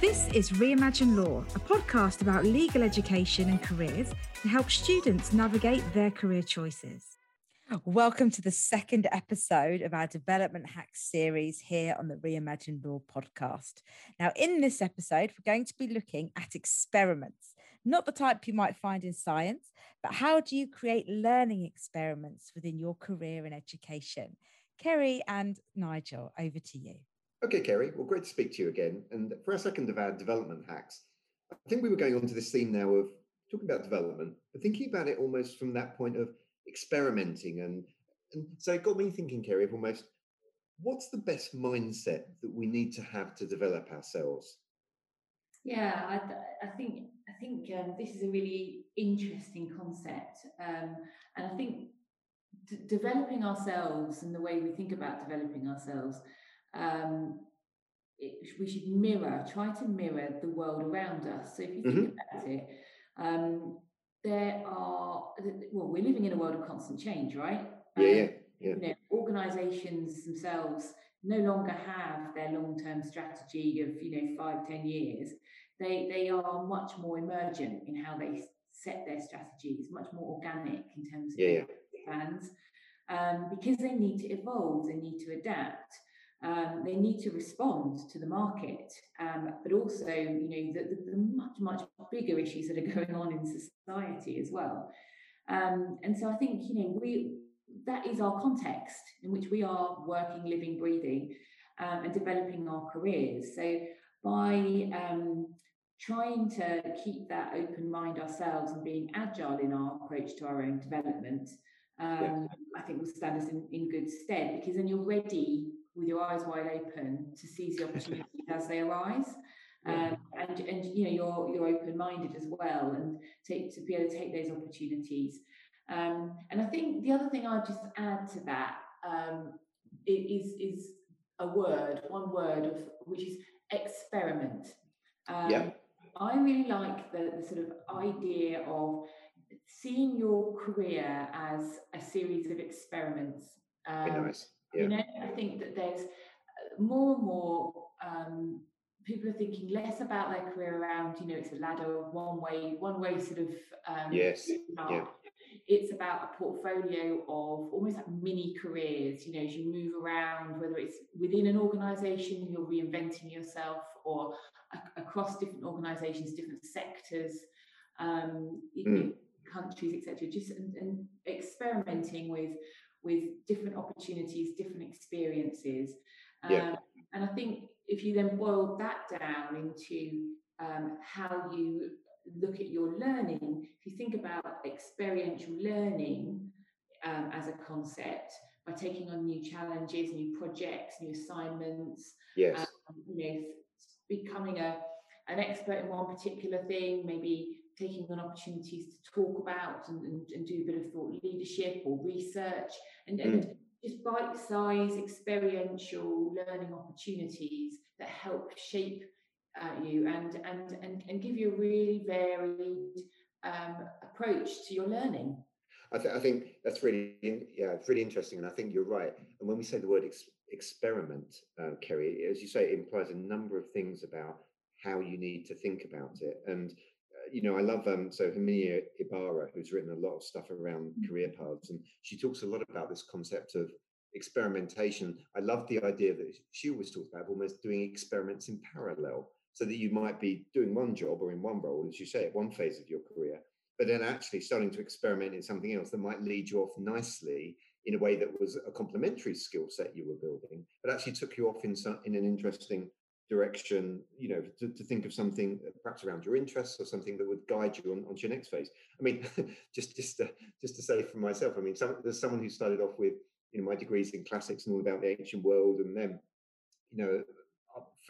This is Reimagine Law, a podcast about legal education and careers to help students navigate their career choices. Welcome to the second episode of our Development Hacks series here on the Reimagine Law podcast. Now, in this episode, we're going to be looking at experiments, not the type you might find in science, but how do you create learning experiments within your career in education? Kerry and Nigel, over to you. Okay, Kerry. Well, great to speak to you again. And for our second of our development hacks, I think we were going on to this theme now of talking about development, but thinking about it almost from that point of experimenting. And, and so it got me thinking, Kerry, of almost what's the best mindset that we need to have to develop ourselves? Yeah, I, I think I think um, this is a really interesting concept, um, and I think d- developing ourselves and the way we think about developing ourselves um, it, we should mirror, try to mirror the world around us. So if you think mm-hmm. about it, um, there are well, we're living in a world of constant change, right? Yeah, um, yeah, yeah. You know, organisations themselves no longer have their long-term strategy of you know five, ten years. They they are much more emergent in how they set their strategies, much more organic in terms of yeah, yeah. plans, um, because they need to evolve, they need to adapt. Um, they need to respond to the market, um, but also, you know, the, the, the, much, much bigger issues that are going on in society as well. Um, and so I think, you know, we that is our context in which we are working, living, breathing, um, and developing our careers. So by um, trying to keep that open mind ourselves and being agile in our approach to our own development, um, I think will stand us in, in good stead because then you're ready with your eyes wide open to seize the opportunities as they arise. Um, and and you know you're you're open minded as well, and take to be able to take those opportunities. Um, and I think the other thing I'd just add to that um, is is a word, one word of which is experiment. Um, yeah. I really like the, the sort of idea of seeing your career as a series of experiments. Um. Yeah. You know, I think that there's uh, more and more um, people are thinking less about their career around, you know, it's a ladder of one way, one way sort of. Um, yes. Yeah. It's about a portfolio of almost like mini careers. You know, as you move around, whether it's within an organisation, you're reinventing yourself, or a- across different organisations, different sectors, um, mm. countries, etc. Just and, and experimenting with with different opportunities, different experiences. Um, yeah. And I think if you then boil that down into um, how you look at your learning, if you think about experiential learning um, as a concept, by taking on new challenges, new projects, new assignments, yes. Um, you know, becoming a an expert in one particular thing, maybe taking on opportunities to talk about and, and, and do a bit of thought leadership or research and, mm. and just bite-sized experiential learning opportunities that help shape uh, you and, and and and give you a really varied um, approach to your learning. I, th- I think that's really yeah, it's really interesting, and I think you're right. And when we say the word ex- experiment, uh, Kerry, as you say, it implies a number of things about how you need to think about it. And you know, I love um, so Herminia Ibarra, who's written a lot of stuff around mm-hmm. career paths, and she talks a lot about this concept of experimentation. I love the idea that she always talks about almost doing experiments in parallel, so that you might be doing one job or in one role, as you say, at one phase of your career, but then actually starting to experiment in something else that might lead you off nicely in a way that was a complementary skill set you were building, but actually took you off in some in an interesting direction, you know, to, to, think of something uh, perhaps around your interests or something that would guide you on, to your next phase. I mean, just just to, just to say for myself, I mean, some, there's someone who started off with, you know, my degrees in classics and all about the ancient world, and then, you know,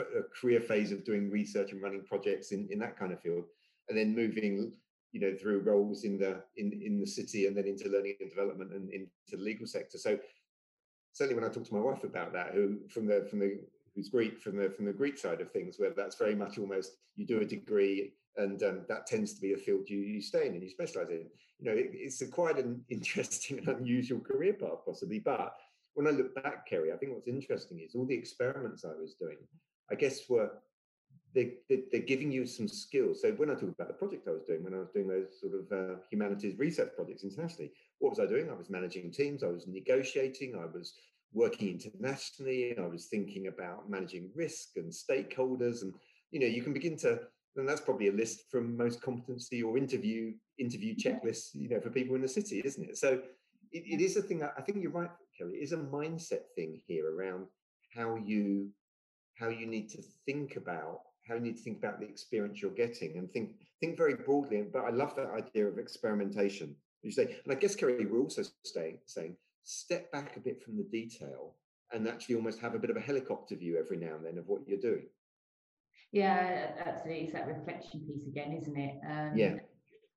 a career phase of doing research and running projects in, in that kind of field, and then moving, you know, through roles in the in in the city, and then into learning and development and into the legal sector. So certainly when I talk to my wife about that, who from the from the who's Greek from the from the Greek side of things, where that's very much almost you do a degree and um, that tends to be a field you, you stay in and you specialize in. You know, it, it's a quite an interesting and unusual career path possibly. But when I look back, Kerry, I think what's interesting is all the experiments I was doing, I guess were they, they're giving you some skills. So when I talk about the project I was doing, when I was doing those sort of uh, humanities research projects internationally, what was I doing? I was managing teams, I was negotiating, I was working internationally, I was thinking about managing risk and stakeholders, and you know, you can begin to, and that's probably a list from most competency or interview interview checklists, you know, for people in the city, isn't it? So it, it is a thing. I think you're right, Kerry. It is a mindset thing here around how you how you need to think about how you need to think about the experience you're getting and think think very broadly. But I love that idea of experimentation. You say, and I guess Kerry, we're also staying, saying step back a bit from the detail and actually almost have a bit of a helicopter view every now and then of what you're doing. Yeah, absolutely. It's that reflection piece again, isn't it? Um, yeah.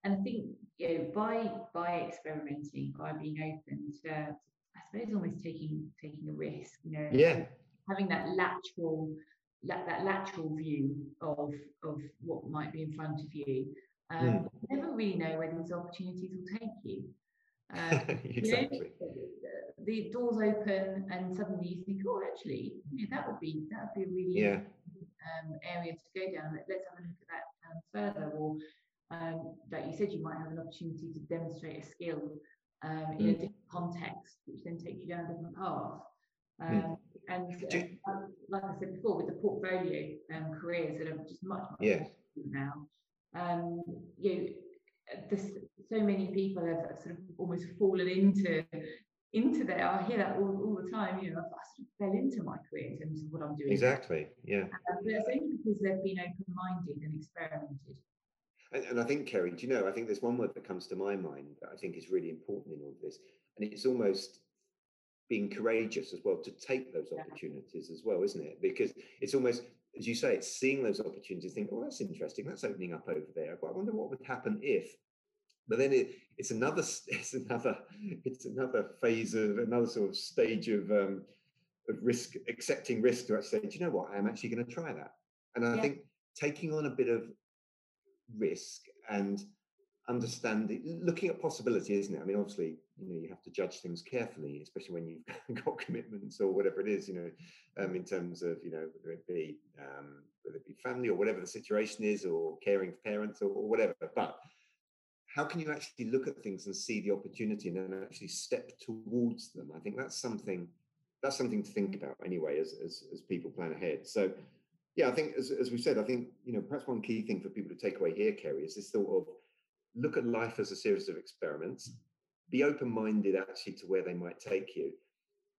And I think you know, by by experimenting, by being open to, I suppose, almost taking taking a risk. You know, yeah. Having that lateral that, that lateral view of of what might be in front of you. Um, mm. You never really know where these opportunities will take you. Um, exactly. You know, the doors open and suddenly you think, oh, actually, you know, that would be that would be a really yeah. um, area to go down. Let's have a look at that um, further. Or, um, like you said, you might have an opportunity to demonstrate a skill um, in mm. a different context, which then takes you down a different path. Mm. And uh, like I said before, with the portfolio um, careers that are just much, much yeah. now, um, you know, there's so many people have sort of almost fallen into into there. I hear that all, all the time. You know, I sort of fell into my career in terms of what I'm doing. Exactly. Yeah. Um, but it's only because they've been open-minded and experimented. And, and, I think, Kerry, do you know? I think there's one word that comes to my mind that I think is really important in all of this, and it's almost being courageous as well to take those opportunities as well, isn't it? Because it's almost, as you say, it's seeing those opportunities, think, oh, that's interesting, that's opening up over there. But I wonder what would happen if. But then it, it's another, it's another, it's another phase of another sort of stage of um, of risk, accepting risk to actually say, do you know what, I'm actually going to try that. And I yeah. think taking on a bit of risk and understanding, looking at possibility, isn't it? I mean, obviously, you know, you have to judge things carefully, especially when you've got commitments or whatever it is, you know, um, in terms of, you know, whether it be um, whether it be family or whatever the situation is, or caring for parents or, or whatever. But how can you actually look at things and see the opportunity and then actually step towards them? I think that's something that's something to think about anyway as as, as people plan ahead. So yeah, I think as, as we said, I think you know perhaps one key thing for people to take away here, Kerry, is this thought of look at life as a series of experiments, be open minded actually to where they might take you,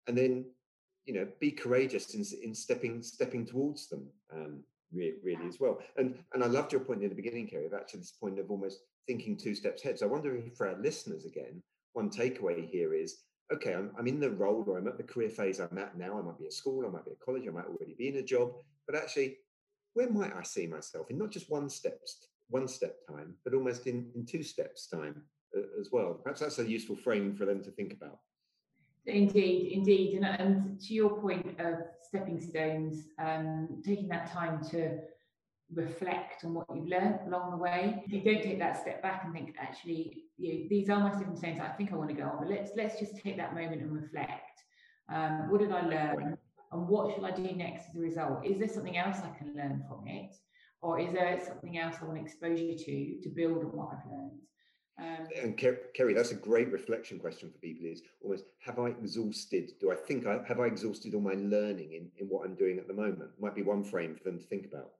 and then you know be courageous in, in stepping stepping towards them um, really, really as well. And and I loved your point in the beginning, Kerry, of actually this point of almost thinking two steps ahead. So I wonder if for our listeners again, one takeaway here is okay, I'm, I'm in the role or I'm at the career phase I'm at now. I might be at school, I might be at college, I might already be in a job, but actually, where might I see myself in not just one steps one step time, but almost in, in two steps time uh, as well. Perhaps that's a useful frame for them to think about. Indeed, indeed. And, and to your point of stepping stones, um, taking that time to reflect on what you've learned along the way. If you don't take that step back and think, actually, you know, these are my stepping stones, I think I want to go on, but let's let's just take that moment and reflect. Um, what did I learn? And what should I do next as a result? Is there something else I can learn from it? or is there something else I want exposure to to build on what I've learned? Um, and Kerry, that's a great reflection question for people. Is almost have I exhausted? Do I think I have I exhausted all my learning in in what I'm doing at the moment? Might be one frame for them to think about.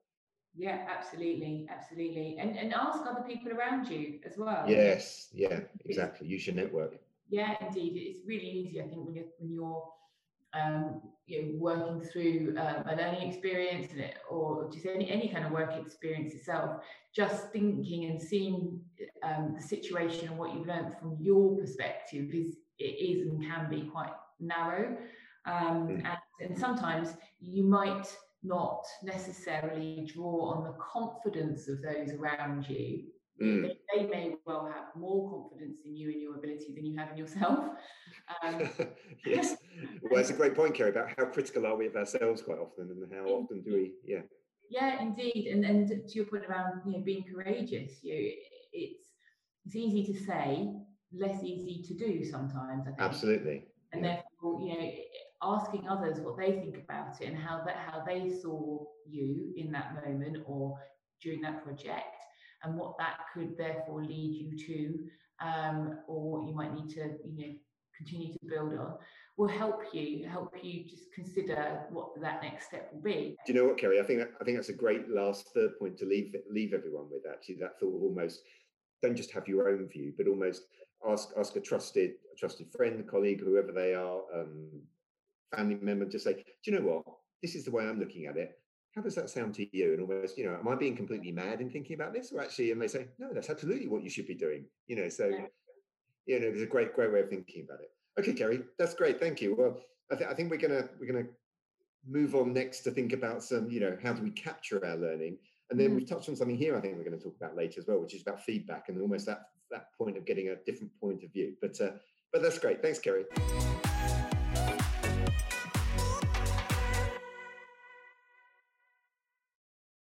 Yeah, absolutely, absolutely, and and ask other people around you as well. Yes, yeah, exactly. Use your network. Yeah, indeed, it's really easy. I think when you're when you're um, you know, working through um, a learning experience or just any, any kind of work experience itself, just thinking and seeing um, the situation and what you've learned from your perspective is it is and can be quite narrow. Um, mm. and, and sometimes you might not necessarily draw on the confidence of those around you Mm. They, may well have more confidence in you and your ability than you have in yourself. Um, yes, well, it's a great point, Kerry, about how critical are we of ourselves quite often, and how often do we, yeah. Yeah, indeed, and and to your point around you know being courageous, you it's it's easy to say, less easy to do sometimes. I think. Absolutely. And yeah. therefore, you know, asking others what they think about it and how that how they saw you in that moment or during that project and what that could therefore lead you to um, or what you might need to you know continue to build on will help you help you just consider what that next step will be. Do you know what kerry? I think that, i think that's a great last third point to leave leave everyone with actually that thought of almost don't just have your own view but almost ask ask a trusted a trusted friend colleague whoever they are um, family member just say do you know what this is the way i'm looking at it how does that sound to you? And almost, you know, am I being completely mad in thinking about this? Or actually, and they say, no, that's absolutely what you should be doing. You know, so, yeah. you know, there's a great, great way of thinking about it. Okay, Kerry, that's great. Thank you. Well, I, th- I think we're gonna we're gonna move on next to think about some, you know, how do we capture our learning? And then mm. we've touched on something here. I think we're going to talk about later as well, which is about feedback and almost that that point of getting a different point of view. But uh, but that's great. Thanks, Kerry.